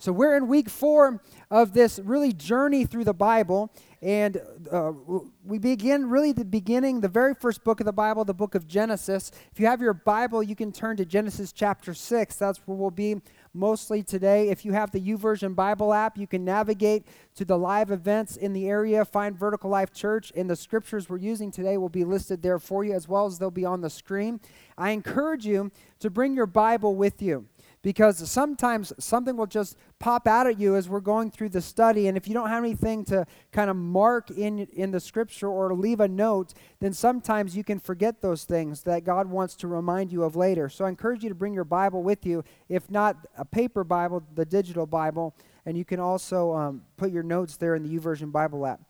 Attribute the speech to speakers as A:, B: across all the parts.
A: So we're in week four of this really journey through the Bible. And uh, we begin really the beginning, the very first book of the Bible, the book of Genesis. If you have your Bible, you can turn to Genesis chapter 6. That's where we'll be mostly today. If you have the YouVersion Bible app, you can navigate to the live events in the area, find Vertical Life Church, and the scriptures we're using today will be listed there for you as well as they'll be on the screen. I encourage you to bring your Bible with you because sometimes something will just pop out at you as we're going through the study and if you don't have anything to kind of mark in in the scripture or leave a note then sometimes you can forget those things that god wants to remind you of later. So i encourage you to bring your bible with you if not a paper bible the digital bible and you can also um, put your notes there in the YouVersion bible app.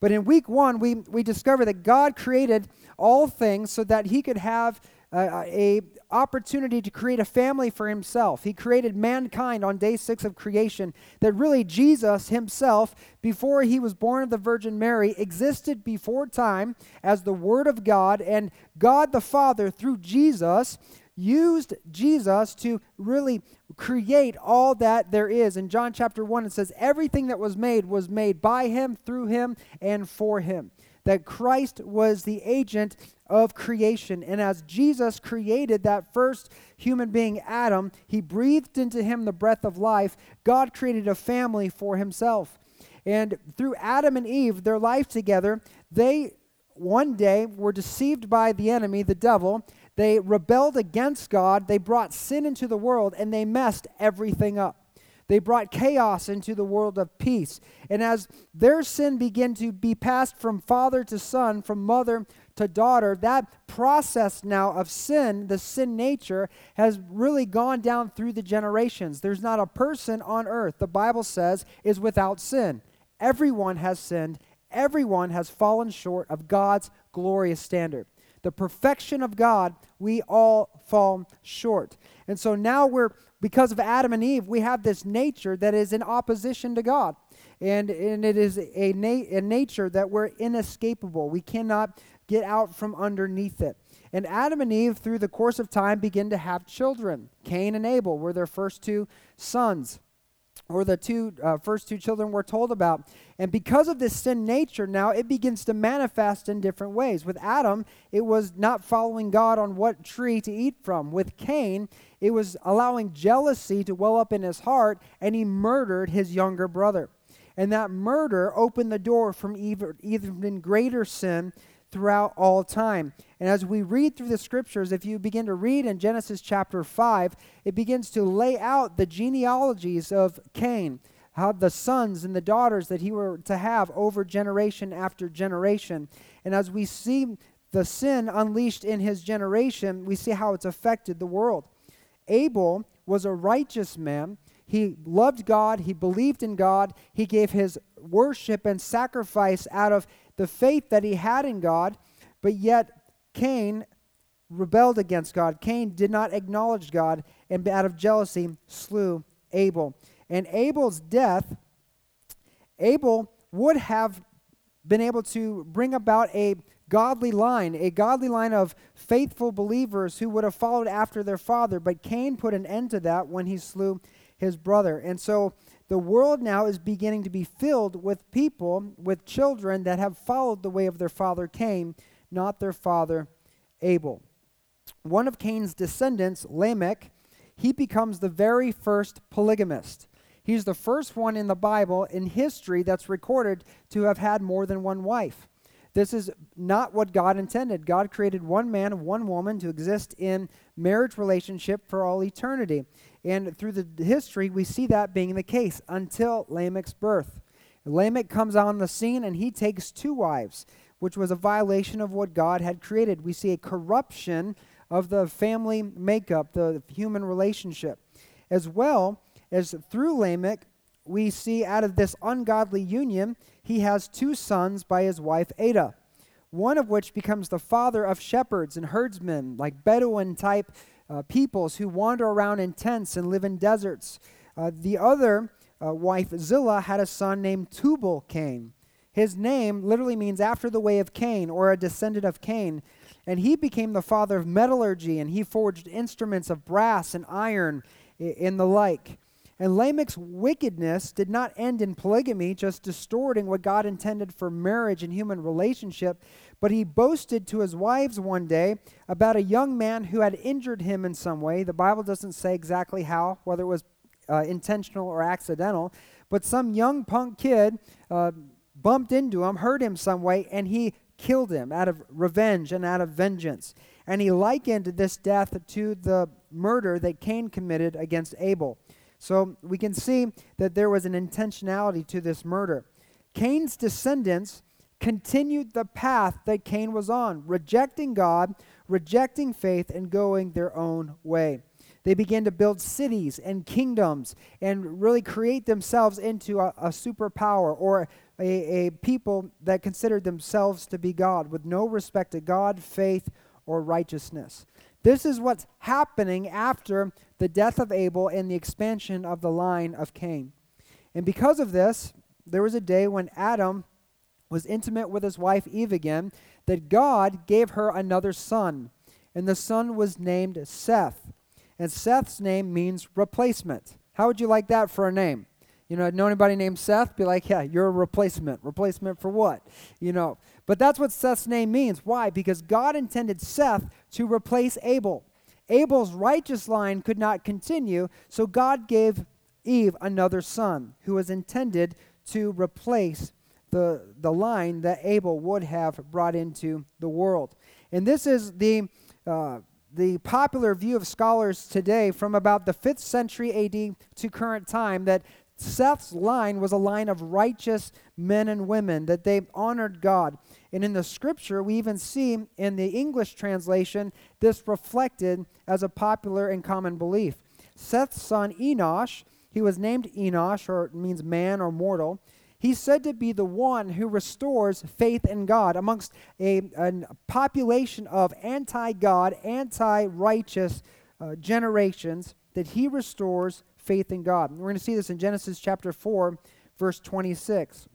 A: But in week one we, we discover that god created all things so that he could have a opportunity to create a family for himself. He created mankind on day six of creation. That really Jesus himself, before he was born of the Virgin Mary, existed before time as the Word of God, and God the Father, through Jesus, used Jesus to really create all that there is. In John chapter 1, it says, Everything that was made was made by him, through him, and for him that Christ was the agent of creation. And as Jesus created that first human being, Adam, he breathed into him the breath of life. God created a family for himself. And through Adam and Eve, their life together, they one day were deceived by the enemy, the devil. They rebelled against God. They brought sin into the world and they messed everything up. They brought chaos into the world of peace. And as their sin began to be passed from father to son, from mother to daughter, that process now of sin, the sin nature, has really gone down through the generations. There's not a person on earth, the Bible says, is without sin. Everyone has sinned, everyone has fallen short of God's glorious standard the perfection of God, we all fall short. And so now we're, because of Adam and Eve, we have this nature that is in opposition to God. And, and it is a, na- a nature that we're inescapable. We cannot get out from underneath it. And Adam and Eve, through the course of time, begin to have children. Cain and Abel were their first two sons or the two uh, first two children we're told about. And because of this sin nature, now it begins to manifest in different ways. With Adam, it was not following God on what tree to eat from. With Cain, it was allowing jealousy to well up in his heart, and he murdered his younger brother. And that murder opened the door from even, even greater sin throughout all time. And as we read through the scriptures, if you begin to read in Genesis chapter 5, it begins to lay out the genealogies of Cain, how the sons and the daughters that he were to have over generation after generation. And as we see the sin unleashed in his generation, we see how it's affected the world. Abel was a righteous man. He loved God, he believed in God, he gave his worship and sacrifice out of the faith that he had in God, but yet Cain rebelled against God. Cain did not acknowledge God and out of jealousy slew Abel. And Abel's death, Abel would have been able to bring about a godly line, a godly line of faithful believers who would have followed after their father. But Cain put an end to that when he slew his brother. And so the world now is beginning to be filled with people, with children that have followed the way of their father Cain, not their father Abel. One of Cain's descendants, Lamech, he becomes the very first polygamist. He's the first one in the Bible in history that's recorded to have had more than one wife. This is not what God intended. God created one man and one woman to exist in marriage relationship for all eternity. And through the history, we see that being the case until Lamech's birth. Lamech comes on the scene and he takes two wives, which was a violation of what God had created. We see a corruption of the family makeup, the human relationship. As well as through Lamech, we see out of this ungodly union, he has two sons by his wife Ada, one of which becomes the father of shepherds and herdsmen, like Bedouin type uh, peoples who wander around in tents and live in deserts. Uh, the other uh, wife, Zillah, had a son named Tubal Cain. His name literally means after the way of Cain or a descendant of Cain. And he became the father of metallurgy and he forged instruments of brass and iron in the like. And Lamech's wickedness did not end in polygamy, just distorting what God intended for marriage and human relationship, but he boasted to his wives one day about a young man who had injured him in some way. The Bible doesn't say exactly how, whether it was uh, intentional or accidental, but some young punk kid uh, bumped into him, hurt him some way, and he killed him out of revenge and out of vengeance. And he likened this death to the murder that Cain committed against Abel. So we can see that there was an intentionality to this murder. Cain's descendants continued the path that Cain was on, rejecting God, rejecting faith, and going their own way. They began to build cities and kingdoms and really create themselves into a, a superpower or a, a people that considered themselves to be God with no respect to God, faith, or righteousness. This is what's happening after the death of Abel and the expansion of the line of Cain. And because of this, there was a day when Adam was intimate with his wife Eve again, that God gave her another son. And the son was named Seth. And Seth's name means replacement. How would you like that for a name? You know, know anybody named Seth? Be like, yeah, you're a replacement. Replacement for what? You know, but that's what Seth's name means. Why? Because God intended Seth to replace Abel. Abel's righteous line could not continue, so God gave Eve another son who was intended to replace the, the line that Abel would have brought into the world. And this is the, uh, the popular view of scholars today from about the 5th century AD to current time that Seth's line was a line of righteous men and women, that they honored God. And in the scripture, we even see in the English translation this reflected as a popular and common belief. Seth's son Enosh, he was named Enosh, or it means man or mortal. He's said to be the one who restores faith in God amongst a, a population of anti God, anti righteous uh, generations, that he restores faith in God. we're going to see this in Genesis chapter 4, verse 26.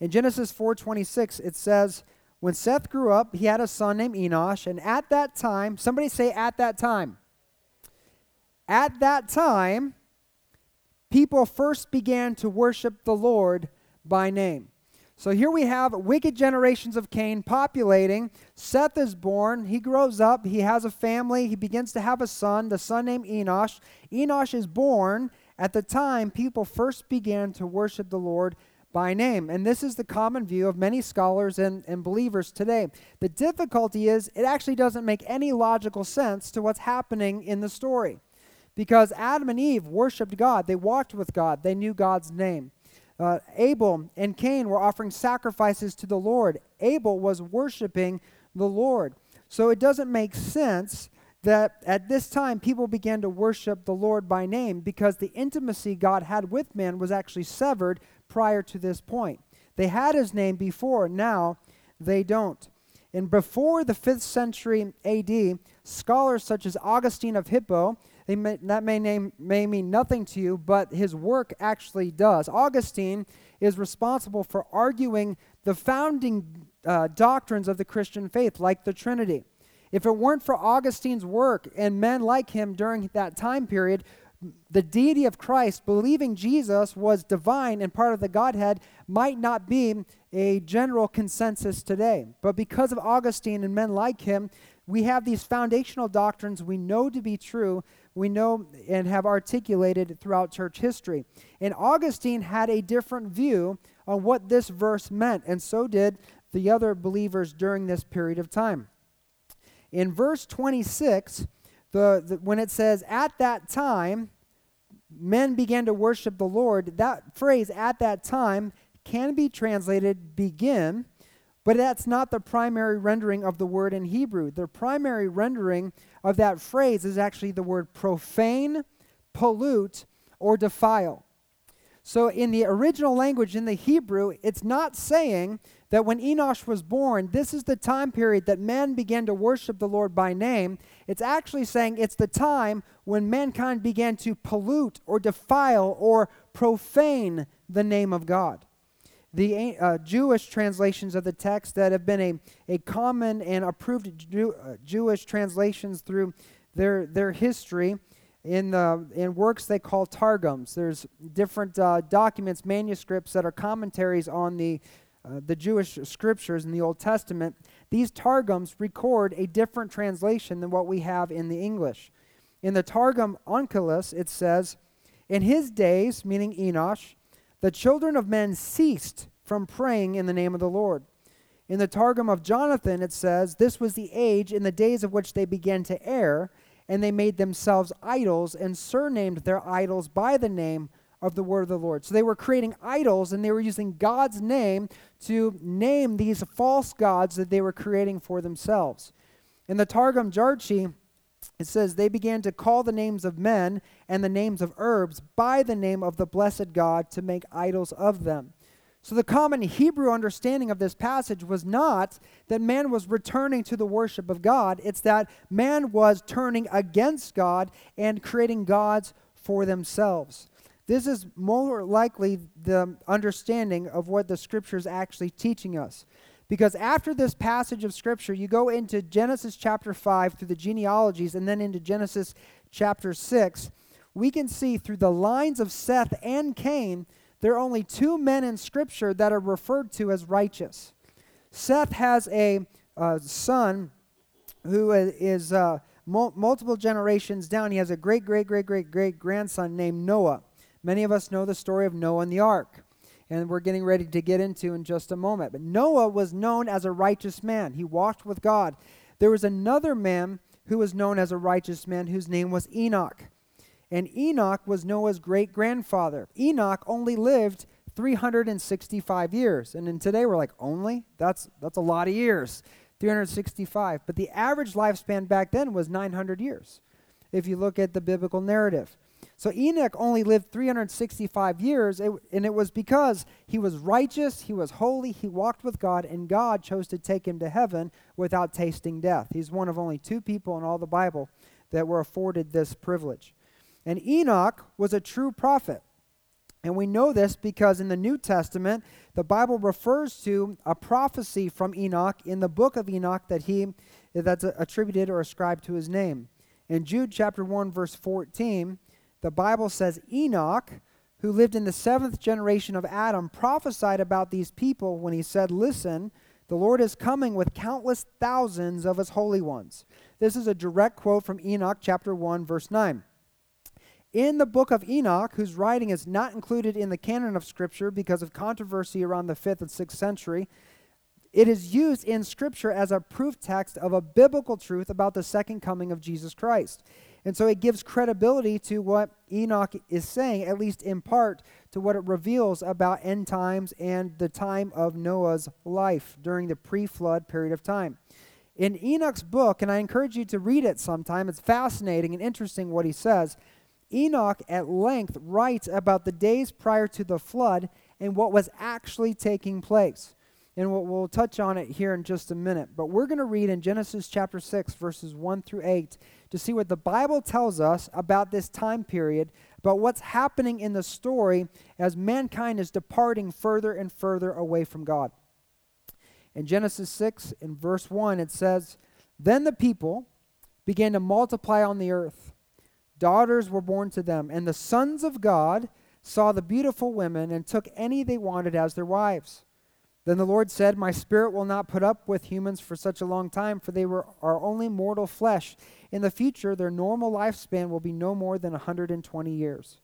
A: In Genesis 4:26 it says, "When Seth grew up, he had a son named Enosh, and at that time, somebody say at that time. At that time, people first began to worship the Lord by name." So here we have wicked generations of Cain populating. Seth is born. He grows up. He has a family. He begins to have a son, the son named Enosh. Enosh is born at the time people first began to worship the Lord by name. And this is the common view of many scholars and, and believers today. The difficulty is it actually doesn't make any logical sense to what's happening in the story. Because Adam and Eve worshiped God, they walked with God, they knew God's name. Uh, Abel and Cain were offering sacrifices to the Lord. Abel was worshiping the Lord. So it doesn't make sense that at this time people began to worship the Lord by name because the intimacy God had with man was actually severed prior to this point. They had his name before, now they don't. And before the 5th century AD, scholars such as Augustine of Hippo may, that may, name, may mean nothing to you, but his work actually does. Augustine is responsible for arguing the founding uh, doctrines of the Christian faith, like the Trinity. If it weren't for Augustine's work and men like him during that time period, the deity of Christ, believing Jesus was divine and part of the Godhead, might not be a general consensus today. But because of Augustine and men like him, we have these foundational doctrines we know to be true, we know and have articulated throughout church history. And Augustine had a different view on what this verse meant, and so did the other believers during this period of time. In verse 26, the, the, when it says, at that time, men began to worship the Lord, that phrase, at that time, can be translated begin but that's not the primary rendering of the word in Hebrew. The primary rendering of that phrase is actually the word profane, pollute, or defile. So, in the original language, in the Hebrew, it's not saying that when Enosh was born, this is the time period that men began to worship the Lord by name. It's actually saying it's the time when mankind began to pollute or defile or profane the name of God the uh, Jewish translations of the text that have been a, a common and approved Jew, uh, Jewish translations through their, their history in, the, in works they call targums. There's different uh, documents, manuscripts that are commentaries on the, uh, the Jewish scriptures in the Old Testament. These targums record a different translation than what we have in the English. In the Targum Onkelos, it says, In his days, meaning Enosh, the children of men ceased from praying in the name of the Lord. In the Targum of Jonathan, it says, This was the age in the days of which they began to err, and they made themselves idols and surnamed their idols by the name of the word of the Lord. So they were creating idols and they were using God's name to name these false gods that they were creating for themselves. In the Targum Jarchi, it says, They began to call the names of men and the names of herbs by the name of the blessed God to make idols of them. So, the common Hebrew understanding of this passage was not that man was returning to the worship of God, it's that man was turning against God and creating gods for themselves. This is more likely the understanding of what the scripture is actually teaching us. Because after this passage of Scripture, you go into Genesis chapter 5 through the genealogies and then into Genesis chapter 6, we can see through the lines of Seth and Cain, there are only two men in Scripture that are referred to as righteous. Seth has a uh, son who is uh, mul- multiple generations down. He has a great, great, great, great, great grandson named Noah. Many of us know the story of Noah and the ark and we're getting ready to get into in just a moment. But Noah was known as a righteous man, he walked with God. There was another man who was known as a righteous man whose name was Enoch. And Enoch was Noah's great grandfather. Enoch only lived 365 years. And then today we're like, only? That's, that's a lot of years. 365. But the average lifespan back then was 900 years, if you look at the biblical narrative. So Enoch only lived 365 years, and it was because he was righteous, he was holy, he walked with God, and God chose to take him to heaven without tasting death. He's one of only two people in all the Bible that were afforded this privilege. And Enoch was a true prophet. And we know this because in the New Testament, the Bible refers to a prophecy from Enoch in the book of Enoch that he that's attributed or ascribed to his name. In Jude chapter 1 verse 14, the Bible says Enoch, who lived in the seventh generation of Adam, prophesied about these people when he said, Listen, the Lord is coming with countless thousands of his holy ones. This is a direct quote from Enoch chapter 1, verse 9. In the book of Enoch, whose writing is not included in the canon of Scripture because of controversy around the 5th and 6th century, it is used in Scripture as a proof text of a biblical truth about the second coming of Jesus Christ. And so it gives credibility to what Enoch is saying, at least in part, to what it reveals about end times and the time of Noah's life during the pre flood period of time. In Enoch's book, and I encourage you to read it sometime, it's fascinating and interesting what he says. Enoch at length writes about the days prior to the flood and what was actually taking place. And we'll, we'll touch on it here in just a minute. But we're going to read in Genesis chapter 6, verses 1 through 8 to see what the Bible tells us about this time period, about what's happening in the story as mankind is departing further and further away from God. In Genesis 6, in verse 1, it says, Then the people began to multiply on the earth. Daughters were born to them, and the sons of God saw the beautiful women and took any they wanted as their wives. Then the Lord said, My spirit will not put up with humans for such a long time, for they were, are only mortal flesh. In the future, their normal lifespan will be no more than 120 years.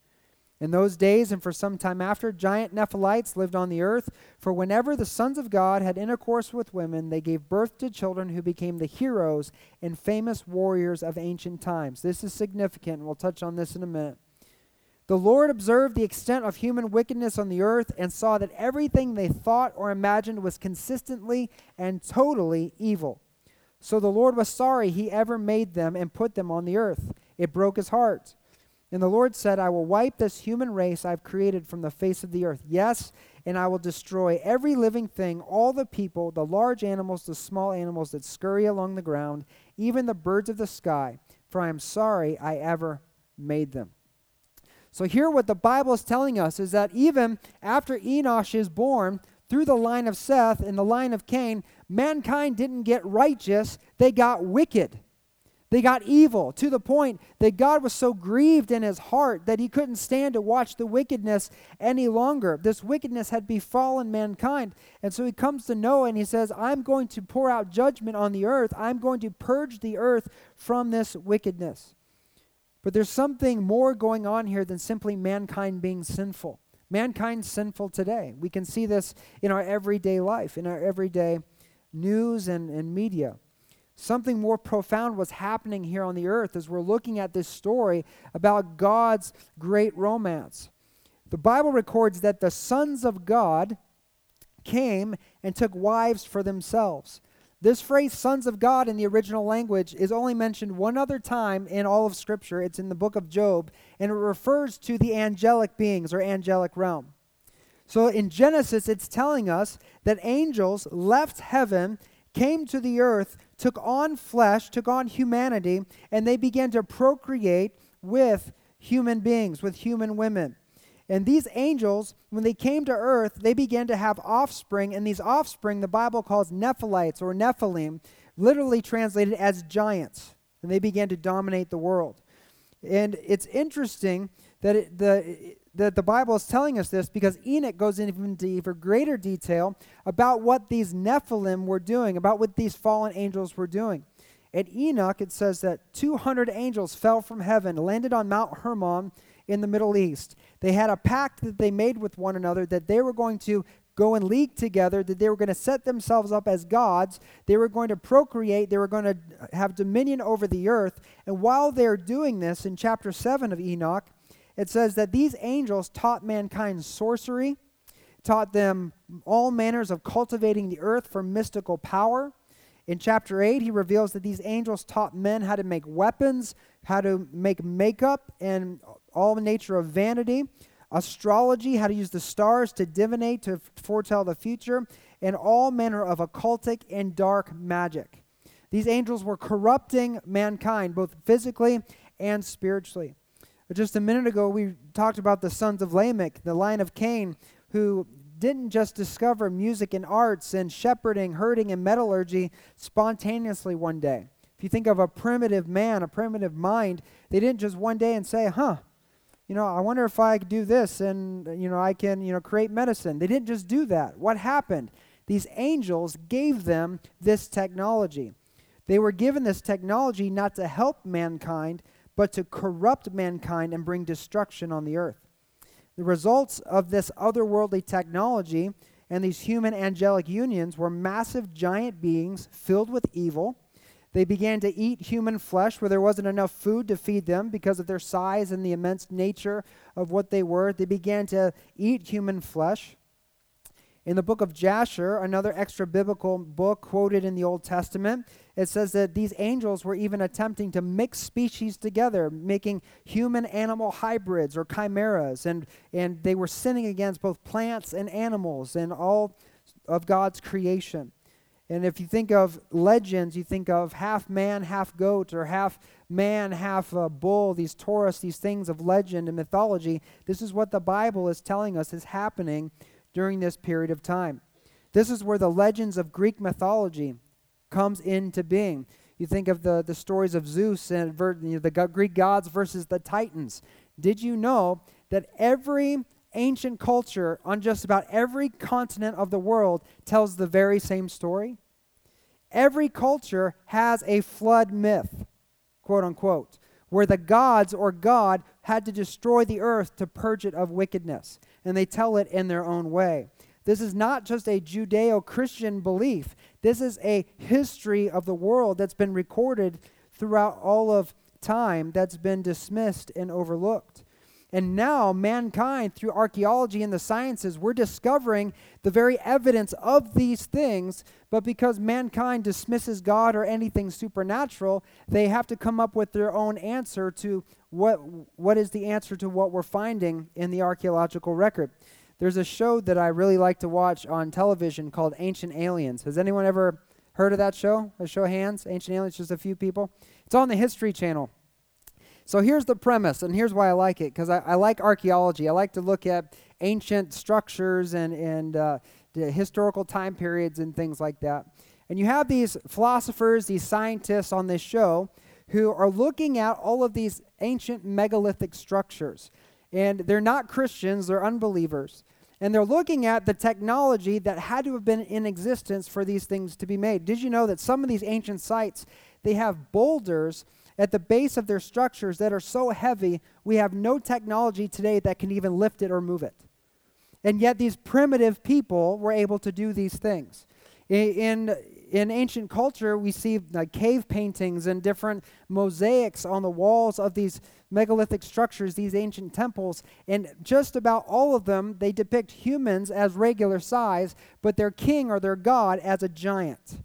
A: In those days and for some time after, giant Nephilites lived on the earth. For whenever the sons of God had intercourse with women, they gave birth to children who became the heroes and famous warriors of ancient times. This is significant, and we'll touch on this in a minute. The Lord observed the extent of human wickedness on the earth and saw that everything they thought or imagined was consistently and totally evil. So the Lord was sorry he ever made them and put them on the earth. It broke his heart. And the Lord said, I will wipe this human race I've created from the face of the earth. Yes, and I will destroy every living thing, all the people, the large animals, the small animals that scurry along the ground, even the birds of the sky, for I am sorry I ever made them. So, here, what the Bible is telling us is that even after Enosh is born, through the line of Seth and the line of Cain, mankind didn't get righteous, they got wicked. They got evil to the point that God was so grieved in his heart that he couldn't stand to watch the wickedness any longer. This wickedness had befallen mankind. And so he comes to Noah and he says, I'm going to pour out judgment on the earth. I'm going to purge the earth from this wickedness. But there's something more going on here than simply mankind being sinful. Mankind's sinful today. We can see this in our everyday life, in our everyday news and, and media. Something more profound was happening here on the earth as we're looking at this story about God's great romance. The Bible records that the sons of God came and took wives for themselves. This phrase, sons of God, in the original language is only mentioned one other time in all of Scripture. It's in the book of Job, and it refers to the angelic beings or angelic realm. So in Genesis, it's telling us that angels left heaven, came to the earth, took on flesh, took on humanity, and they began to procreate with human beings, with human women. And these angels, when they came to earth, they began to have offspring, and these offspring the Bible calls Nephilites or Nephilim, literally translated as giants. And they began to dominate the world. And it's interesting that it, the that the Bible is telling us this because Enoch goes into even greater detail about what these Nephilim were doing, about what these fallen angels were doing. At Enoch, it says that 200 angels fell from heaven, landed on Mount Hermon in the Middle East. They had a pact that they made with one another that they were going to go and league together, that they were going to set themselves up as gods. They were going to procreate. They were going to have dominion over the earth. And while they're doing this, in chapter 7 of Enoch, it says that these angels taught mankind sorcery, taught them all manners of cultivating the earth for mystical power. In chapter 8, he reveals that these angels taught men how to make weapons, how to make makeup, and all the nature of vanity, astrology, how to use the stars to divinate, to foretell the future, and all manner of occultic and dark magic. These angels were corrupting mankind, both physically and spiritually. Just a minute ago, we talked about the sons of Lamech, the line of Cain, who didn't just discover music and arts and shepherding, herding, and metallurgy spontaneously one day. If you think of a primitive man, a primitive mind, they didn't just one day and say, huh, you know, I wonder if I could do this and, you know, I can, you know, create medicine. They didn't just do that. What happened? These angels gave them this technology. They were given this technology not to help mankind, but to corrupt mankind and bring destruction on the earth. The results of this otherworldly technology and these human angelic unions were massive giant beings filled with evil. They began to eat human flesh where there wasn't enough food to feed them because of their size and the immense nature of what they were. They began to eat human flesh. In the book of Jasher, another extra biblical book quoted in the Old Testament, it says that these angels were even attempting to mix species together, making human animal hybrids or chimeras, and, and they were sinning against both plants and animals and all of God's creation. And if you think of legends, you think of half man, half goat, or half man, half a bull, these Taurus, these things of legend and mythology. This is what the Bible is telling us is happening during this period of time. This is where the legends of Greek mythology comes into being. You think of the, the stories of Zeus and the Greek gods versus the Titans. Did you know that every ancient culture on just about every continent of the world tells the very same story? Every culture has a flood myth, quote unquote, where the gods or God had to destroy the earth to purge it of wickedness and they tell it in their own way. This is not just a Judeo Christian belief, this is a history of the world that's been recorded throughout all of time that's been dismissed and overlooked. And now, mankind, through archaeology and the sciences, we're discovering the very evidence of these things. But because mankind dismisses God or anything supernatural, they have to come up with their own answer to what, what is the answer to what we're finding in the archaeological record. There's a show that I really like to watch on television called Ancient Aliens. Has anyone ever heard of that show? A show of hands? Ancient Aliens, just a few people. It's on the History Channel. So here's the premise, and here's why I like it because I, I, like archaeology. I like to look at ancient structures and, and uh, historical time periods and things like that. And you have these philosophers, these scientists on this show who are looking at all of these ancient megalithic structures. And they're not Christians, they're unbelievers. And they're looking at the technology that had to have been in existence for these things to be made. Did you know that some of these ancient sites, they have boulders at the base of their structures that are so heavy, we have no technology today that can even lift it or move it. And yet, these primitive people were able to do these things. In, in ancient culture, we see like cave paintings and different mosaics on the walls of these megalithic structures, these ancient temples, and just about all of them, they depict humans as regular size, but their king or their god as a giant.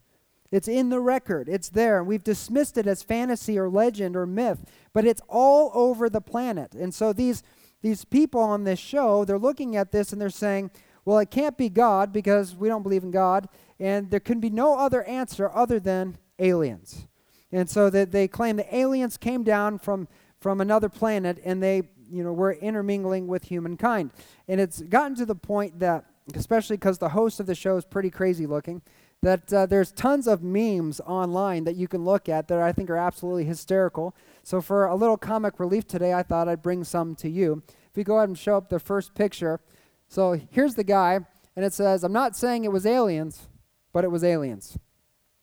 A: It's in the record. It's there. And we've dismissed it as fantasy or legend or myth, but it's all over the planet. And so these these people on this show, they're looking at this and they're saying, well, it can't be God because we don't believe in God, and there can be no other answer other than aliens. And so that they claim the aliens came down from from another planet and they, you know, were intermingling with humankind. And it's gotten to the point that especially because the host of the show is pretty crazy looking that uh, there's tons of memes online that you can look at that I think are absolutely hysterical. So, for a little comic relief today, I thought I'd bring some to you. If you go ahead and show up the first picture. So, here's the guy, and it says, I'm not saying it was aliens, but it was aliens.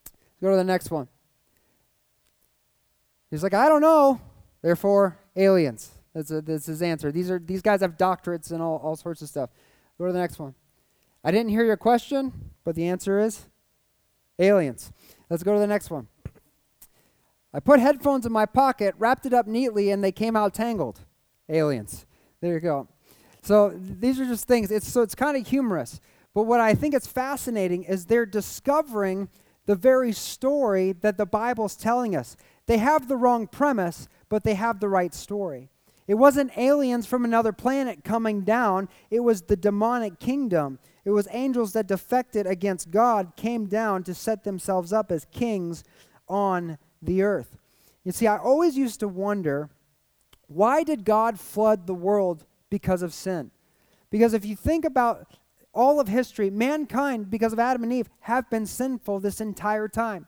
A: Let's go to the next one. He's like, I don't know, therefore, aliens. That's, a, that's his answer. These, are, these guys have doctorates and all, all sorts of stuff. Go to the next one. I didn't hear your question, but the answer is Aliens. Let's go to the next one. I put headphones in my pocket, wrapped it up neatly, and they came out tangled. Aliens. There you go. So these are just things. It's so it's kind of humorous. But what I think is fascinating is they're discovering the very story that the Bible's telling us. They have the wrong premise, but they have the right story. It wasn't aliens from another planet coming down, it was the demonic kingdom. It was angels that defected against God, came down to set themselves up as kings on the earth. You see, I always used to wonder why did God flood the world because of sin? Because if you think about all of history, mankind, because of Adam and Eve, have been sinful this entire time.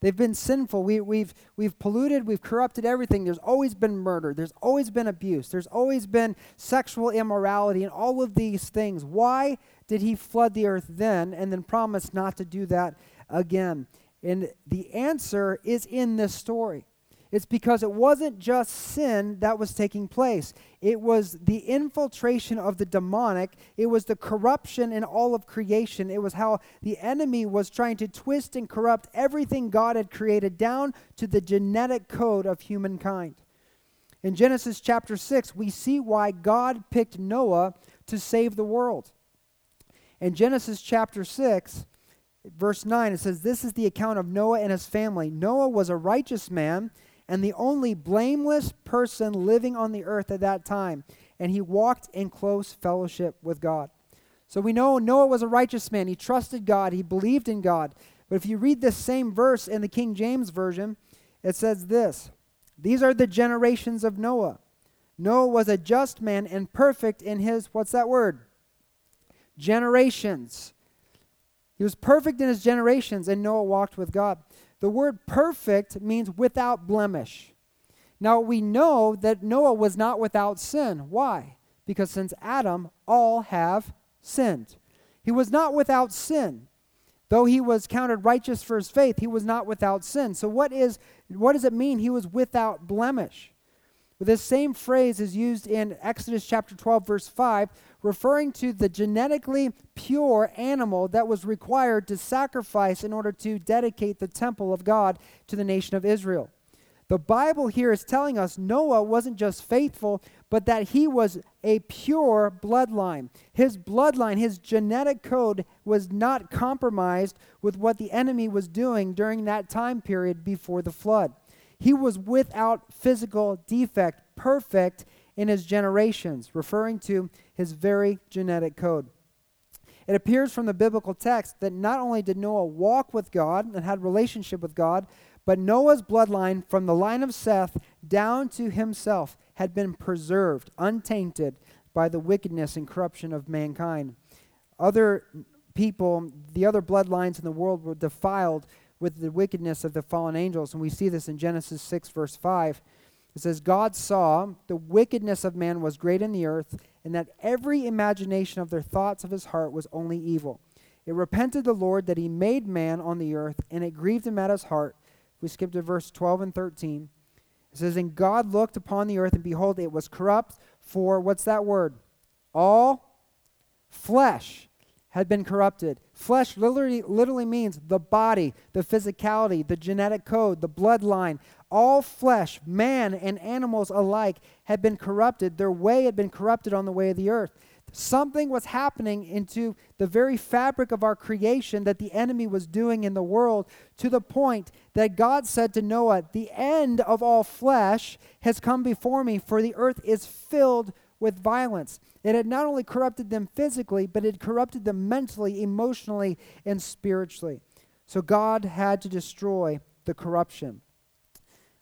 A: They've been sinful. We, we've, we've polluted, we've corrupted everything. There's always been murder, there's always been abuse, there's always been sexual immorality, and all of these things. Why did he flood the earth then and then promise not to do that again? And the answer is in this story. It's because it wasn't just sin that was taking place. It was the infiltration of the demonic. It was the corruption in all of creation. It was how the enemy was trying to twist and corrupt everything God had created down to the genetic code of humankind. In Genesis chapter 6, we see why God picked Noah to save the world. In Genesis chapter 6, verse 9, it says, This is the account of Noah and his family. Noah was a righteous man and the only blameless person living on the earth at that time. And he walked in close fellowship with God. So we know Noah was a righteous man. He trusted God, he believed in God. But if you read this same verse in the King James Version, it says this These are the generations of Noah. Noah was a just man and perfect in his, what's that word? Generations. He was perfect in his generations, and Noah walked with God. The word perfect means without blemish. Now we know that Noah was not without sin. Why? Because since Adam, all have sinned. He was not without sin. Though he was counted righteous for his faith, he was not without sin. So what is what does it mean he was without blemish? This same phrase is used in Exodus chapter 12, verse 5, referring to the genetically pure animal that was required to sacrifice in order to dedicate the temple of God to the nation of Israel. The Bible here is telling us Noah wasn't just faithful, but that he was a pure bloodline. His bloodline, his genetic code, was not compromised with what the enemy was doing during that time period before the flood. He was without physical defect, perfect in his generations, referring to his very genetic code. It appears from the biblical text that not only did Noah walk with God and had relationship with God, but Noah's bloodline from the line of Seth down to himself had been preserved, untainted by the wickedness and corruption of mankind. Other people, the other bloodlines in the world were defiled with the wickedness of the fallen angels. And we see this in Genesis 6, verse 5. It says, God saw the wickedness of man was great in the earth, and that every imagination of their thoughts of his heart was only evil. It repented the Lord that he made man on the earth, and it grieved him at his heart. We skip to verse 12 and 13. It says, And God looked upon the earth, and behold, it was corrupt, for what's that word? All flesh had been corrupted. Flesh literally, literally means the body, the physicality, the genetic code, the bloodline. All flesh, man and animals alike, had been corrupted. Their way had been corrupted on the way of the earth. Something was happening into the very fabric of our creation that the enemy was doing in the world to the point that God said to Noah, The end of all flesh has come before me, for the earth is filled with violence. It had not only corrupted them physically, but it corrupted them mentally, emotionally, and spiritually. So God had to destroy the corruption.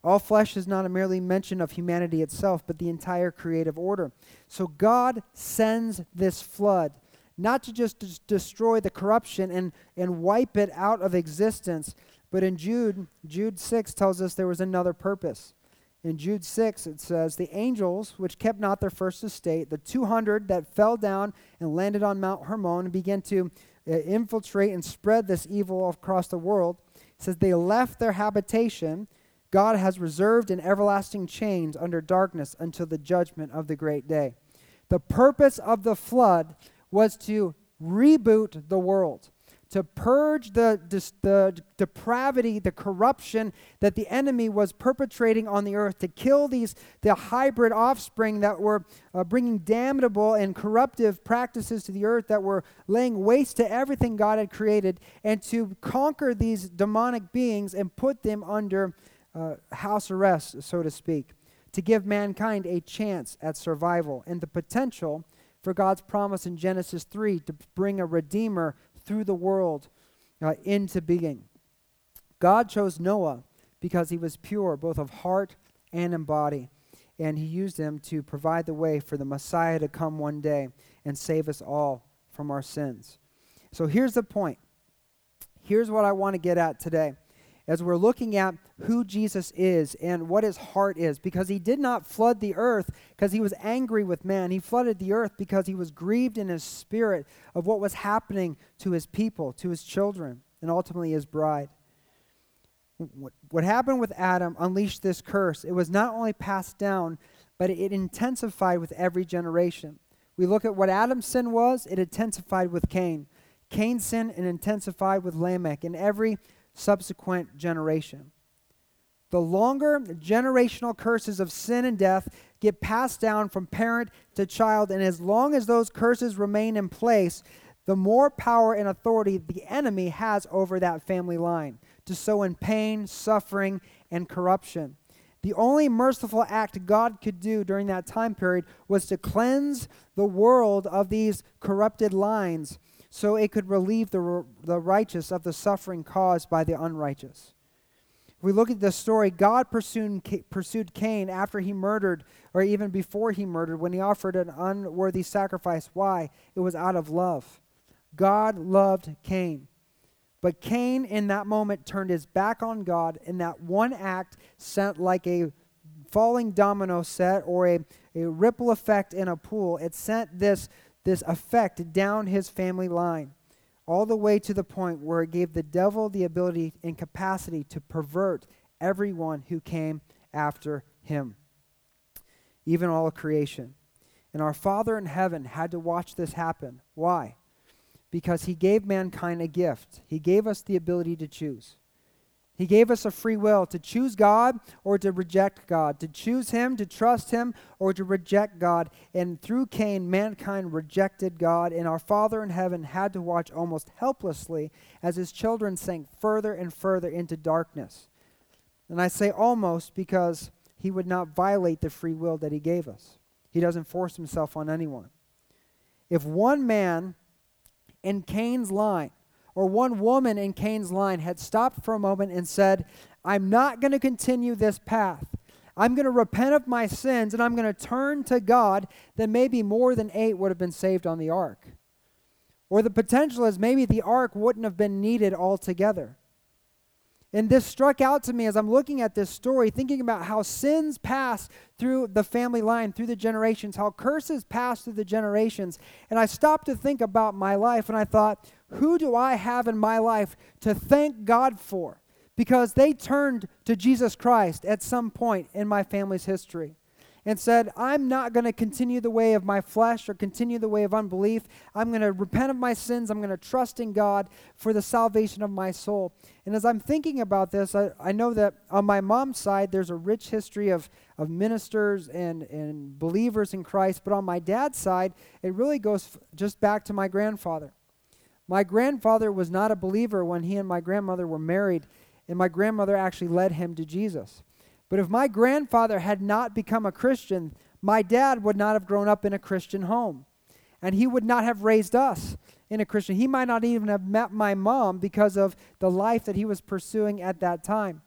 A: All flesh is not a merely mention of humanity itself, but the entire creative order. So God sends this flood, not to just des- destroy the corruption and, and wipe it out of existence, but in Jude, Jude 6 tells us there was another purpose. In Jude 6, it says, The angels, which kept not their first estate, the 200 that fell down and landed on Mount Hermon and began to uh, infiltrate and spread this evil across the world, says they left their habitation. God has reserved in everlasting chains under darkness until the judgment of the great day. The purpose of the flood was to reboot the world to purge the, the depravity, the corruption that the enemy was perpetrating on the earth, to kill these the hybrid offspring that were uh, bringing damnable and corruptive practices to the earth, that were laying waste to everything God had created, and to conquer these demonic beings and put them under uh, house arrest, so to speak, to give mankind a chance at survival and the potential for God's promise in Genesis 3 to bring a redeemer through the world uh, into being. God chose Noah because he was pure, both of heart and in body, and he used him to provide the way for the Messiah to come one day and save us all from our sins. So here's the point. Here's what I want to get at today as we're looking at who Jesus is and what his heart is, because he did not flood the earth because he was angry with man. He flooded the earth because he was grieved in his spirit of what was happening to his people, to his children, and ultimately his bride. What happened with Adam unleashed this curse. It was not only passed down, but it intensified with every generation. We look at what Adam's sin was, it intensified with Cain. Cain's sin and intensified with Lamech. And every subsequent generation. The longer generational curses of sin and death get passed down from parent to child, and as long as those curses remain in place, the more power and authority the enemy has over that family line to sow in pain, suffering, and corruption. The only merciful act God could do during that time period was to cleanse the world of these corrupted lines so it could relieve the, the righteous of the suffering caused by the unrighteous. If we look at the story, God pursued, pursued Cain after he murdered, or even before he murdered, when he offered an unworthy sacrifice. Why? It was out of love. God loved Cain. But Cain, in that moment, turned his back on God, and that one act sent like a falling domino set or a, a ripple effect in a pool. It sent this this effect down his family line, all the way to the point where it gave the devil the ability and capacity to pervert everyone who came after him, even all of creation. And our Father in heaven had to watch this happen. Why? Because he gave mankind a gift. He gave us the ability to choose. He gave us a free will to choose God or to reject God, to choose Him, to trust Him, or to reject God. And through Cain, mankind rejected God, and our Father in heaven had to watch almost helplessly as His children sank further and further into darkness. And I say almost because He would not violate the free will that He gave us, He doesn't force Himself on anyone. If one man in Cain's line or one woman in Cain's line had stopped for a moment and said, I'm not going to continue this path. I'm going to repent of my sins and I'm going to turn to God, then maybe more than eight would have been saved on the ark. Or the potential is maybe the ark wouldn't have been needed altogether. And this struck out to me as I'm looking at this story, thinking about how sins pass through the family line, through the generations, how curses pass through the generations. And I stopped to think about my life and I thought, who do I have in my life to thank God for? Because they turned to Jesus Christ at some point in my family's history and said, I'm not going to continue the way of my flesh or continue the way of unbelief. I'm going to repent of my sins. I'm going to trust in God for the salvation of my soul. And as I'm thinking about this, I, I know that on my mom's side, there's a rich history of, of ministers and, and believers in Christ. But on my dad's side, it really goes f- just back to my grandfather. My grandfather was not a believer when he and my grandmother were married, and my grandmother actually led him to Jesus. But if my grandfather had not become a Christian, my dad would not have grown up in a Christian home. And he would not have raised us in a Christian. He might not even have met my mom because of the life that he was pursuing at that time.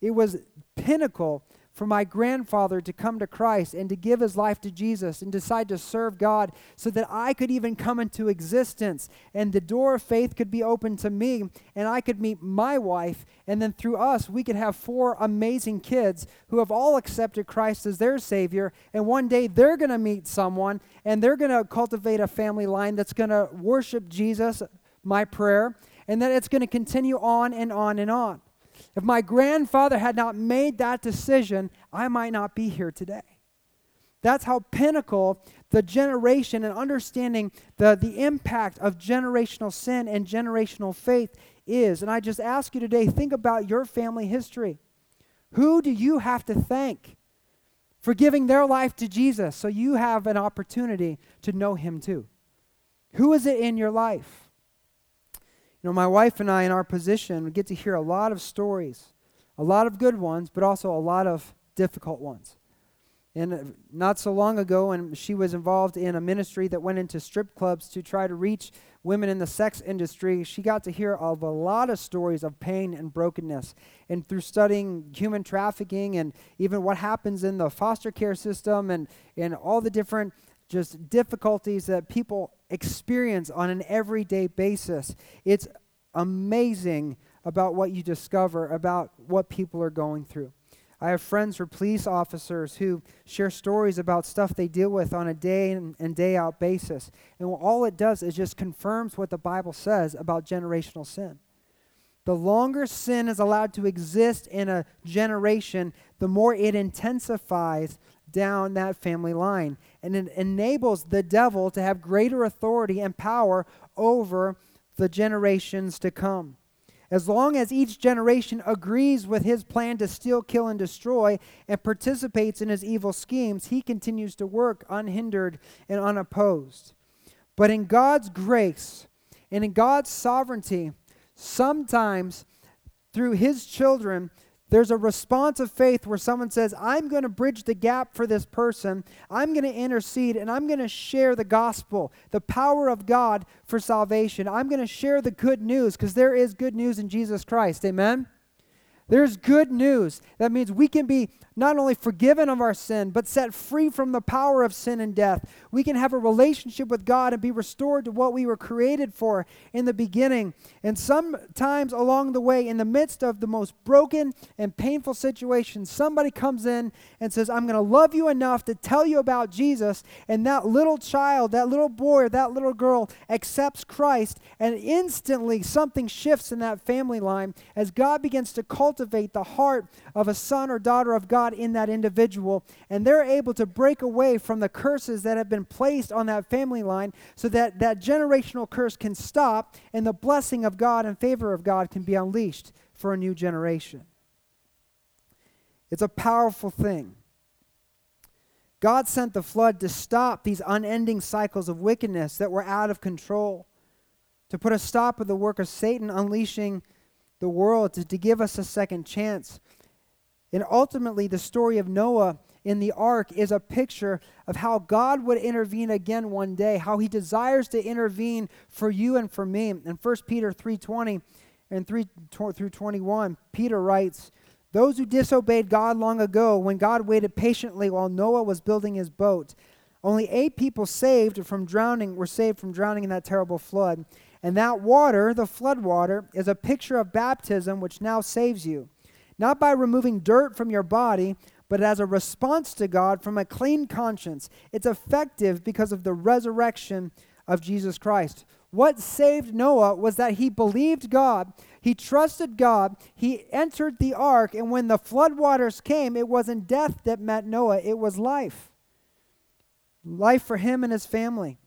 A: It was pinnacle for my grandfather to come to Christ and to give his life to Jesus and decide to serve God so that I could even come into existence and the door of faith could be open to me and I could meet my wife. And then through us, we could have four amazing kids who have all accepted Christ as their Savior. And one day they're going to meet someone and they're going to cultivate a family line that's going to worship Jesus, my prayer, and that it's going to continue on and on and on. If my grandfather had not made that decision, I might not be here today. That's how pinnacle the generation and understanding the, the impact of generational sin and generational faith is. And I just ask you today think about your family history. Who do you have to thank for giving their life to Jesus so you have an opportunity to know him too? Who is it in your life? You know, my wife and I, in our position, we get to hear a lot of stories, a lot of good ones, but also a lot of difficult ones. And uh, not so long ago, and she was involved in a ministry that went into strip clubs to try to reach women in the sex industry, she got to hear of a lot of stories of pain and brokenness. And through studying human trafficking and even what happens in the foster care system and, and all the different just difficulties that people experience on an everyday basis. It's amazing about what you discover about what people are going through. I have friends who are police officers who share stories about stuff they deal with on a day in and day out basis. And all it does is just confirms what the Bible says about generational sin. The longer sin is allowed to exist in a generation, the more it intensifies down that family line. And it enables the devil to have greater authority and power over the generations to come. As long as each generation agrees with his plan to steal, kill, and destroy and participates in his evil schemes, he continues to work unhindered and unopposed. But in God's grace and in God's sovereignty, sometimes through his children, there's a response of faith where someone says, I'm going to bridge the gap for this person. I'm going to intercede and I'm going to share the gospel, the power of God for salvation. I'm going to share the good news because there is good news in Jesus Christ. Amen? There's good news. That means we can be not only forgiven of our sin, but set free from the power of sin and death. We can have a relationship with God and be restored to what we were created for in the beginning. And sometimes along the way, in the midst of the most broken and painful situations, somebody comes in and says, I'm going to love you enough to tell you about Jesus. And that little child, that little boy, or that little girl accepts Christ, and instantly something shifts in that family line as God begins to cultivate the heart of a son or daughter of God God in that individual, and they're able to break away from the curses that have been placed on that family line so that that generational curse can stop and the blessing of God and favor of God can be unleashed for a new generation. It's a powerful thing. God sent the flood to stop these unending cycles of wickedness that were out of control, to put a stop to the work of Satan unleashing the world, to, to give us a second chance. And ultimately, the story of Noah in the ark is a picture of how God would intervene again one day, how he desires to intervene for you and for me. In 1 Peter 3:20 and 3 through 21, Peter writes, "Those who disobeyed God long ago, when God waited patiently while Noah was building his boat, only 8 people saved from drowning were saved from drowning in that terrible flood. And that water, the flood water, is a picture of baptism which now saves you, not by removing dirt from your body, but as a response to God from a clean conscience. It's effective because of the resurrection of Jesus Christ. What saved Noah was that he believed God, he trusted God, he entered the ark, and when the floodwaters came, it wasn't death that met Noah, it was life. Life for him and his family.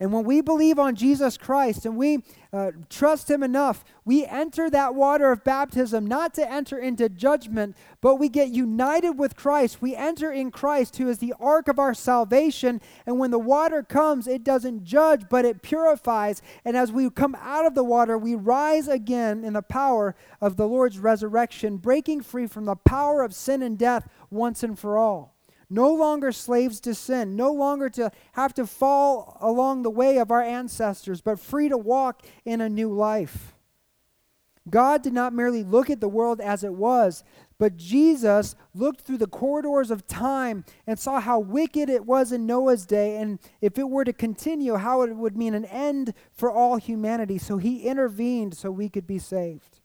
A: And when we believe on Jesus Christ and we uh, trust Him enough, we enter that water of baptism not to enter into judgment, but we get united with Christ. We enter in Christ, who is the ark of our salvation. And when the water comes, it doesn't judge, but it purifies. And as we come out of the water, we rise again in the power of the Lord's resurrection, breaking free from the power of sin and death once and for all no longer slaves to sin, no longer to have to fall along the way of our ancestors, but free to walk in a new life. God did not merely look at the world as it was, but Jesus looked through the corridors of time and saw how wicked it was in Noah's day, and if it were to continue, how it would mean an end for all humanity. So he intervened so we could be saved.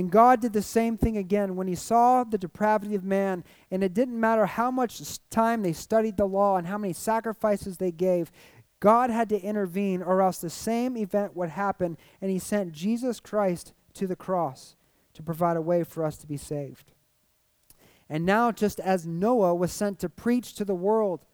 A: And God did the same thing again when he saw the depravity of man, and it didn't matter how much time they studied the law and how many sacrifices they gave. God had to intervene, or else the same event would happen, and he sent Jesus Christ to the cross to provide a way for us to be saved. And now, just as Noah was sent to preach to the world,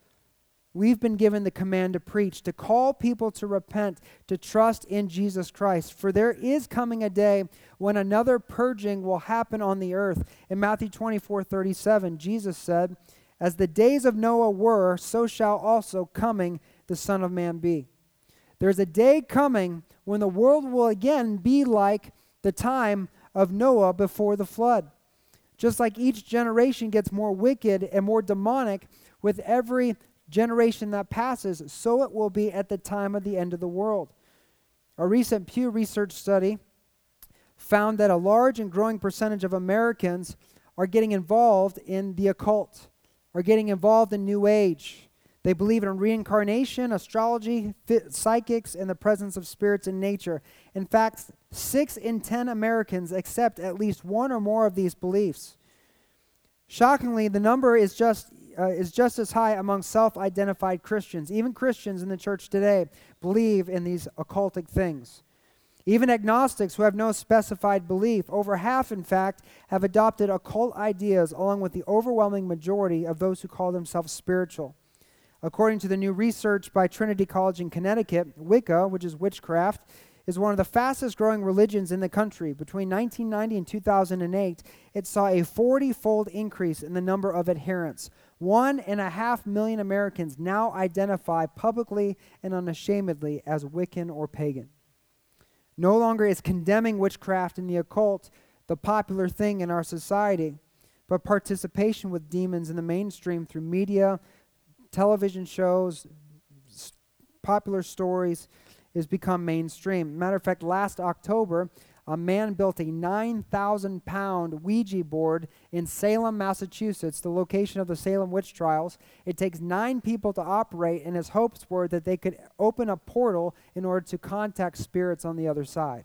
A: we've been given the command to preach, to call people to repent, to trust in Jesus Christ. For there is coming a day when another purging will happen on the earth. In Matthew 24 37, Jesus said, As the days of Noah were, so shall also coming the Son of Man be. There's a day coming when the world will again be like the time of Noah before the flood. Just like each generation gets more wicked and more demonic with every generation that passes, so it will be at the time of the end of the world. A recent Pew Research study found that a large and growing percentage of Americans are getting involved in the occult, are getting involved in New Age. They believe in reincarnation, astrology, psychics, and the presence of spirits in nature. In fact, six in ten Americans accept at least one or more of these beliefs. Shockingly, the number is just uh, is just as high among self identified Christians. Even Christians in the church today believe in these occultic things. Even agnostics who have no specified belief, over half, in fact, have adopted occult ideas along with the overwhelming majority of those who call themselves spiritual. According to the new research by Trinity College in Connecticut, Wicca, which is witchcraft, is one of the fastest growing religions in the country. Between 1990 and 2008, it saw a 40 fold increase in the number of adherents. One and a half million Americans now identify publicly and unashamedly as Wiccan or pagan. No longer is condemning witchcraft and the occult the popular thing in our society, but participation with demons in the mainstream through media, television shows, popular stories, has become mainstream. Matter of fact, last October, a man built a 9,000 pound Ouija board in Salem, Massachusetts, the location of the Salem witch trials. It takes nine people to operate, and his hopes were that they could open a portal in order to contact spirits on the other side.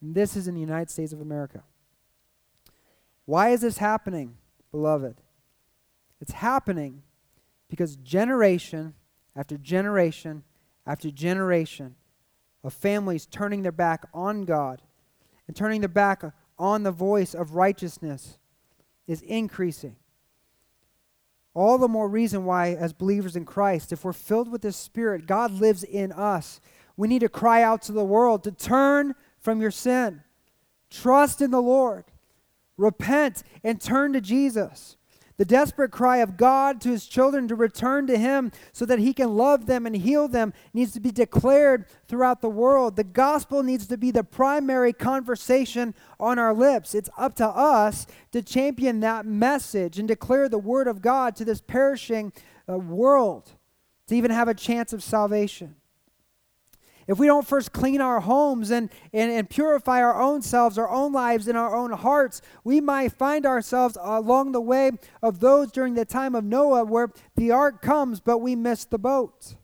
A: And this is in the United States of America. Why is this happening, beloved? It's happening because generation after generation after generation of families turning their back on God and turning their back on the voice of righteousness is increasing. All the more reason why, as believers in Christ, if we're filled with the Spirit, God lives in us. We need to cry out to the world to turn from your sin, trust in the Lord, repent, and turn to Jesus. The desperate cry of God to his children to return to him so that he can love them and heal them needs to be declared throughout the world. The gospel needs to be the primary conversation on our lips. It's up to us to champion that message and declare the word of God to this perishing uh, world to even have a chance of salvation if we don't first clean our homes and, and, and purify our own selves, our own lives, and our own hearts, we might find ourselves along the way of those during the time of Noah where the ark comes, but we miss the boat.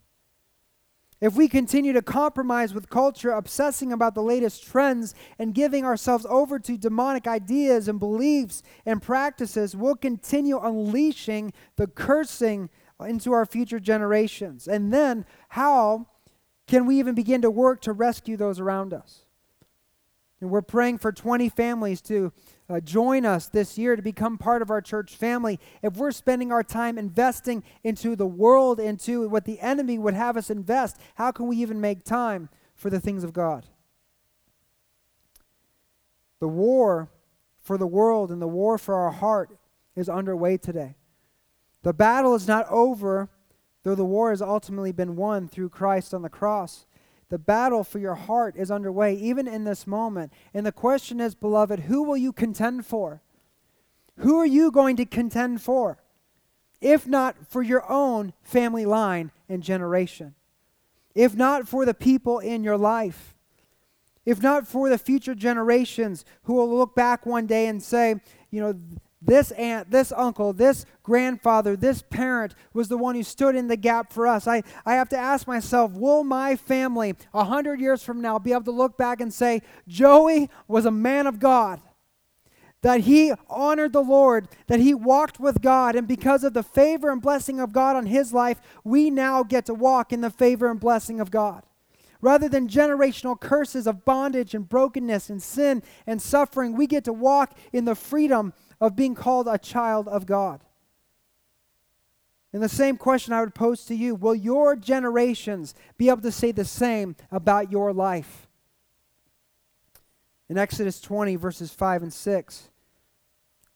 A: if we continue to compromise with culture, obsessing about the latest trends, and giving ourselves over to demonic ideas and beliefs and practices, we'll continue unleashing the cursing into our future generations. And then, how can we even begin to work to rescue those around us? And we're praying for 20 families to uh, join us this year to become part of our church family, if we're spending our time investing into the world, into what the enemy would have us invest, how can we even make time for the things of God? The war for the world and the war for our heart is underway today. The battle is not over, though the war has ultimately been won through Christ on the cross. The battle for your heart is underway, even in this moment. And the question is, beloved, who will you contend for? Who are you going to contend for? If not for your own family line and generation, if not for the people in your life, if not for the future generations who will look back one day and say, you know, this aunt, this uncle, this grandfather, this parent was the one who stood in the gap for us. I, I have to ask myself, will my family, a hundred years from now, be able to look back and say, Joey was a man of God? That he honored the Lord, that he walked with God, and because of the favor and blessing of God on his life, we now get to walk in the favor and blessing of God. Rather than generational curses of bondage and brokenness and sin and suffering, we get to walk in the freedom of being called a child of God. And the same question I would pose to you will your generations be able to say the same about your life? In Exodus 20, verses 5 and 6,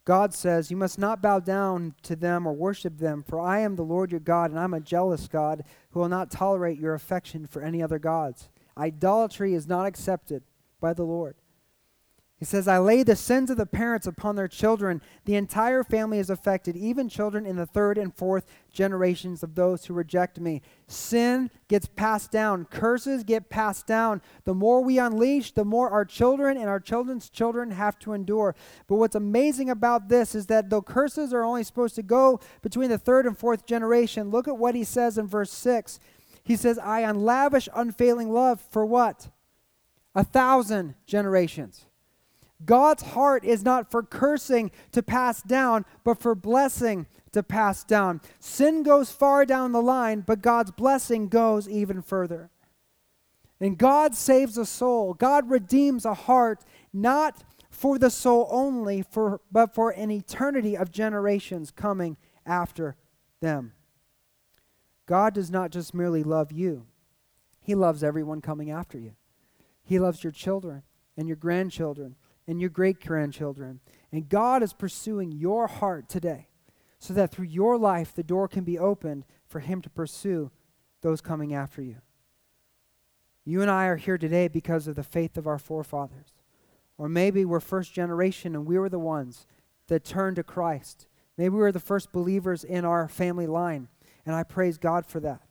A: God says, You must not bow down to them or worship them, for I am the Lord your God, and I'm a jealous God who will not tolerate your affection for any other gods. Idolatry is not accepted by the Lord. He says, I lay the sins of the parents upon their children. The entire family is affected, even children in the third and fourth generations of those who reject me. Sin gets passed down, curses get passed down. The more we unleash, the more our children and our children's children have to endure. But what's amazing about this is that though curses are only supposed to go between the third and fourth generation, look at what he says in verse 6. He says, I unlavish unfailing love for what? A thousand generations. God's heart is not for cursing to pass down, but for blessing to pass down. Sin goes far down the line, but God's blessing goes even further. And God saves a soul. God redeems a heart, not for the soul only, for, but for an eternity of generations coming after them. God does not just merely love you, He loves everyone coming after you. He loves your children and your grandchildren and your great grandchildren. And God is pursuing your heart today so that through your life the door can be opened for Him to pursue those coming after you. You and I are here today because of the faith of our forefathers. Or maybe we're first generation and we were the ones that turned to Christ. Maybe we were the first believers in our family line, and I praise God for that.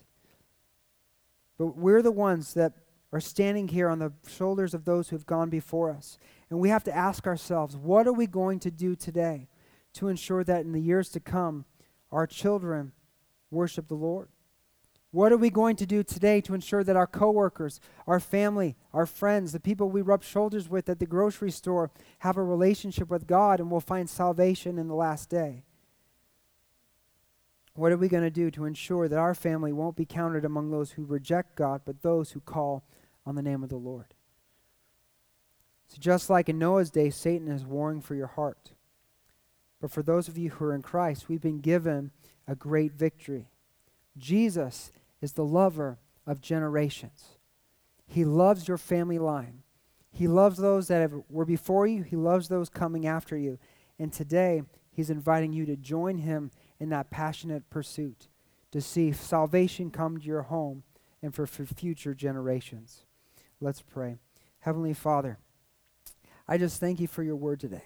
A: But we're the ones that are standing here on the shoulders of those who have gone before us. And we have to ask ourselves, what are we going to do today to ensure that in the years to come, our children worship the Lord? What are we going to do today to ensure that our coworkers, our family, our friends, the people we rub shoulders with at the grocery store have a relationship with God and will find salvation in the last day? What are we going to do to ensure that our family won't be counted among those who reject God, but those who call on the name of the Lord. So, just like in Noah's day, Satan is warring for your heart. But for those of you who are in Christ, we've been given a great victory. Jesus is the lover of generations. He loves your family line. He loves those that have, were before you. He loves those coming after you. And today, He's inviting you to join Him in that passionate pursuit to see salvation come to your home and for, for future generations. Let's pray. Heavenly Father, I just thank you for your word today.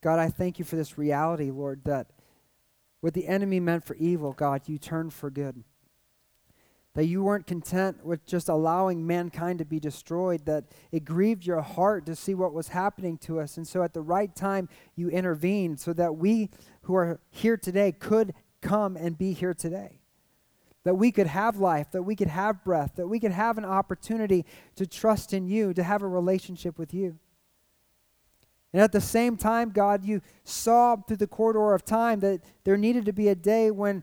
A: God, I thank you for this reality, Lord, that what the enemy meant for evil, God, you turned for good. That you weren't content with just allowing mankind to be destroyed, that it grieved your heart to see what was happening to us. And so at the right time, you intervened so that we who are here today could come and be here today. that we could have life, that we could have breath, that we could have an opportunity to trust in you, to have a relationship with you. And at the same time, God, you saw through the corridor of time that there needed to be a day when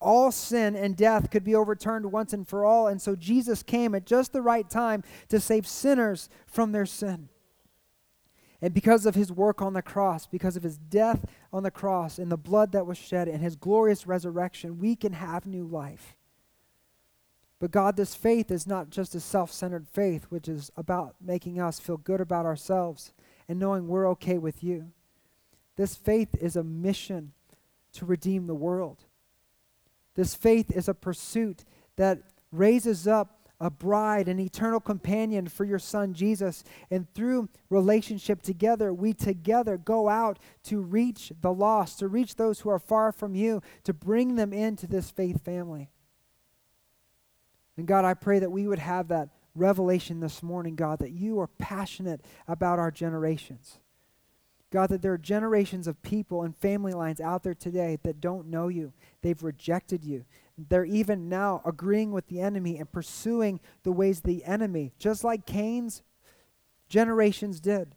A: all sin and death could be overturned once and for all. And so Jesus came at just the right time to save sinners from their sin. And because of his work on the cross, because of his death on the cross and the blood that was shed and his glorious resurrection, we can have new life. But God, this faith is not just a self centered faith, which is about making us feel good about ourselves and knowing we're okay with you. This faith is a mission to redeem the world. This faith is a pursuit that raises up a bride, an eternal companion for your son Jesus. And through relationship together, we together go out to reach the lost, to reach those who are far from you, to bring them into this faith family. And God, I pray that we would have that revelation this morning, God, that you are passionate about our generations. God, that there are generations of people and family lines out there today that don't know you. They've rejected you. They're even now agreeing with the enemy and pursuing the ways of the enemy, just like Cain's generations did.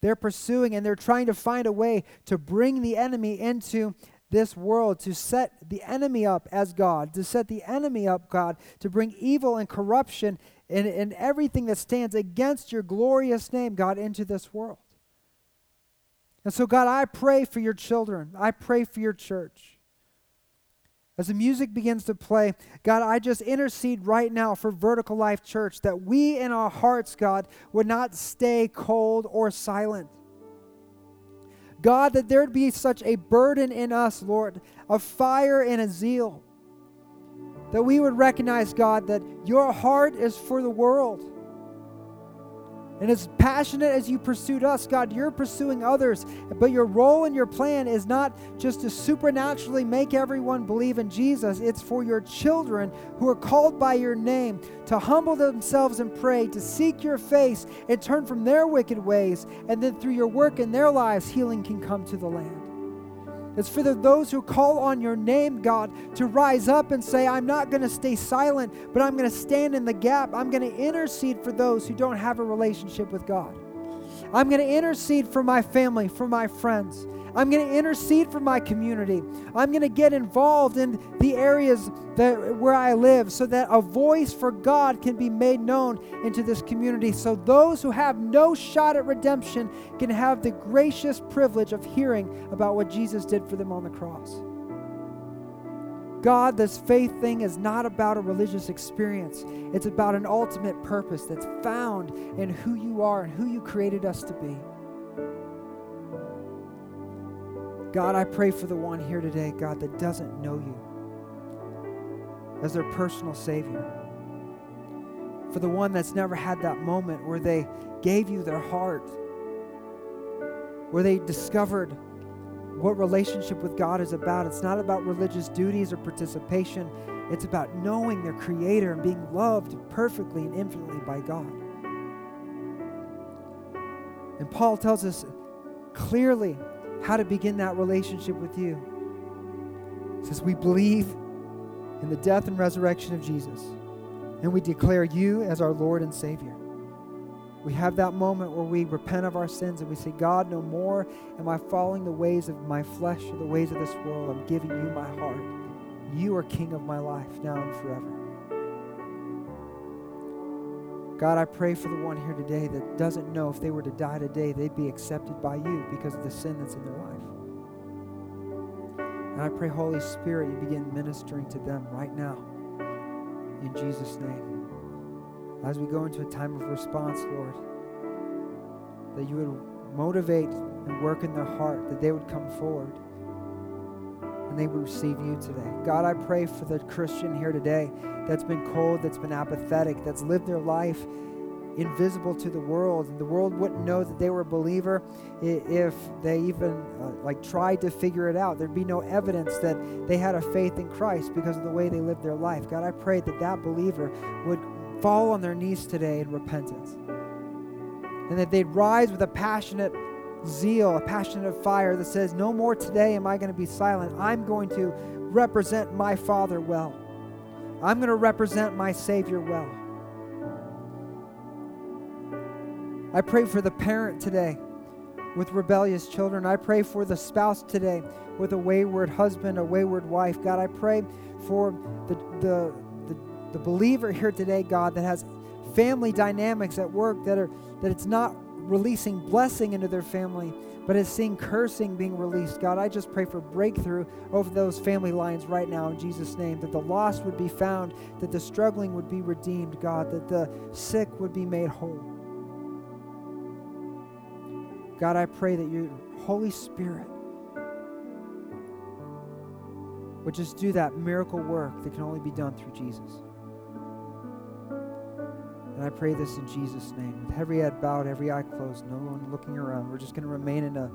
A: They're pursuing and they're trying to find a way to bring the enemy into this world, to set the enemy up as God, to set the enemy up, God, to bring evil and corruption and, and everything that stands against your glorious name, God, into this world. And so, God, I pray for your children. I pray for your church. As the music begins to play, God, I just intercede right now for Vertical Life Church that we in our hearts, God, would not stay cold or silent. God, that there'd be such a burden in us, Lord, a fire and a zeal, that we would recognize, God, that your heart is for the world. And as passionate as you pursued us, God, you're pursuing others. But your role and your plan is not just to supernaturally make everyone believe in Jesus, it's for your children who are called by your name to humble themselves and pray, to seek your face and turn from their wicked ways. And then through your work in their lives, healing can come to the land. It's for the, those who call on your name, God, to rise up and say, I'm not going to stay silent, but I'm going to stand in the gap. I'm going to intercede for those who don't have a relationship with God. I'm going to intercede for my family, for my friends. I'm going to intercede for my community. I'm going to get involved in the areas that, where I live so that a voice for God can be made known into this community. So those who have no shot at redemption can have the gracious privilege of hearing about what Jesus did for them on the cross. God, this faith thing is not about a religious experience. It's about an ultimate purpose that's found in who you are and who you created us to be. God, I pray for the one here today, God, that doesn't know you as their personal Savior. For the one that's never had that moment where they gave you their heart, where they discovered what relationship with God is about. It's not about religious duties or participation, it's about knowing their Creator and being loved perfectly and infinitely by God. And Paul tells us clearly how to begin that relationship with you. He says, We believe in the death and resurrection of Jesus, and we declare you as our Lord and Savior. We have that moment where we repent of our sins and we say, God, no more am I following the ways of my flesh or the ways of this world. I'm giving you my heart. You are King of my life now and forever. God, I pray for the one here today that doesn't know if they were to die today, they'd be accepted by you because of the sin that's in their life. And I pray, Holy Spirit, you begin ministering to them right now. In Jesus' name. As we go into a time of response, Lord, that you would motivate and work in their heart, that they would come forward and they would receive you today. God, I pray for the Christian here today that's been cold, that's been apathetic, that's lived their life invisible to the world. And the world wouldn't know that they were a believer if they even uh, like tried to figure it out. There'd be no evidence that they had a faith in christ because of the way they lived their life. God i pray that that believer would fall on their knees today in repentance and that they'd rise with a passionate zeal, a passionate fire that says, No more today am I going to be silent. I'm going to represent my Father well. I'm going to represent my Savior well. I pray for the parent today with rebellious children. I pray for the spouse today with a wayward husband, a wayward wife. God, I pray for the, the, the, believer here today, God, that has family dynamics at work that are that it's not releasing blessing into their family, but is seeing cursing being released. God, I just pray for breakthrough over those family lines right now in Jesus' name, that the lost would be found, that the struggling would be redeemed, God, that the sick would be made whole. God, I pray that your Holy Spirit would just do that miracle work that can only be done through Jesus. And I pray this in Jesus' name. With every head bowed, every eye closed, no one looking around, we're just going to remain in a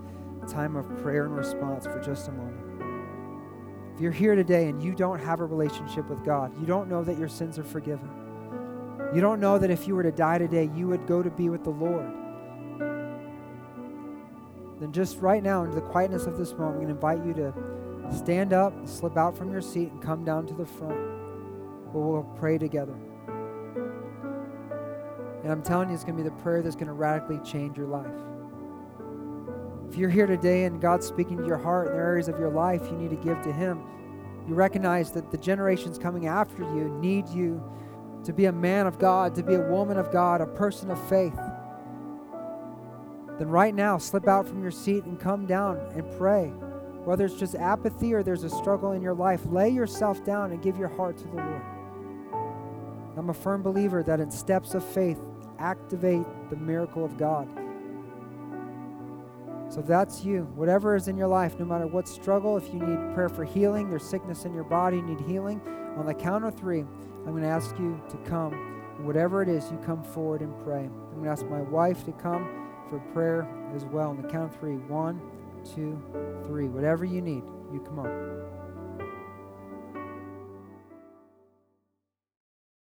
A: time of prayer and response for just a moment. If you're here today and you don't have a relationship with God, you don't know that your sins are forgiven, you don't know that if you were to die today, you would go to be with the Lord, then just right now, into the quietness of this moment, I'm going to invite you to stand up, slip out from your seat, and come down to the front where we'll pray together. And I'm telling you, it's going to be the prayer that's going to radically change your life. If you're here today and God's speaking to your heart in the areas of your life you need to give to Him, you recognize that the generations coming after you need you to be a man of God, to be a woman of God, a person of faith. Then right now, slip out from your seat and come down and pray. Whether it's just apathy or there's a struggle in your life, lay yourself down and give your heart to the Lord. I'm a firm believer that in steps of faith, activate the miracle of God. So if that's you, whatever is in your life, no matter what struggle, if you need prayer for healing, there's sickness in your body, you need healing, on the count of three, I'm going to ask you to come. Whatever it is, you come forward and pray. I'm going to ask my wife to come for prayer as well. On the count of three, one, two, three. Whatever you need, you come on.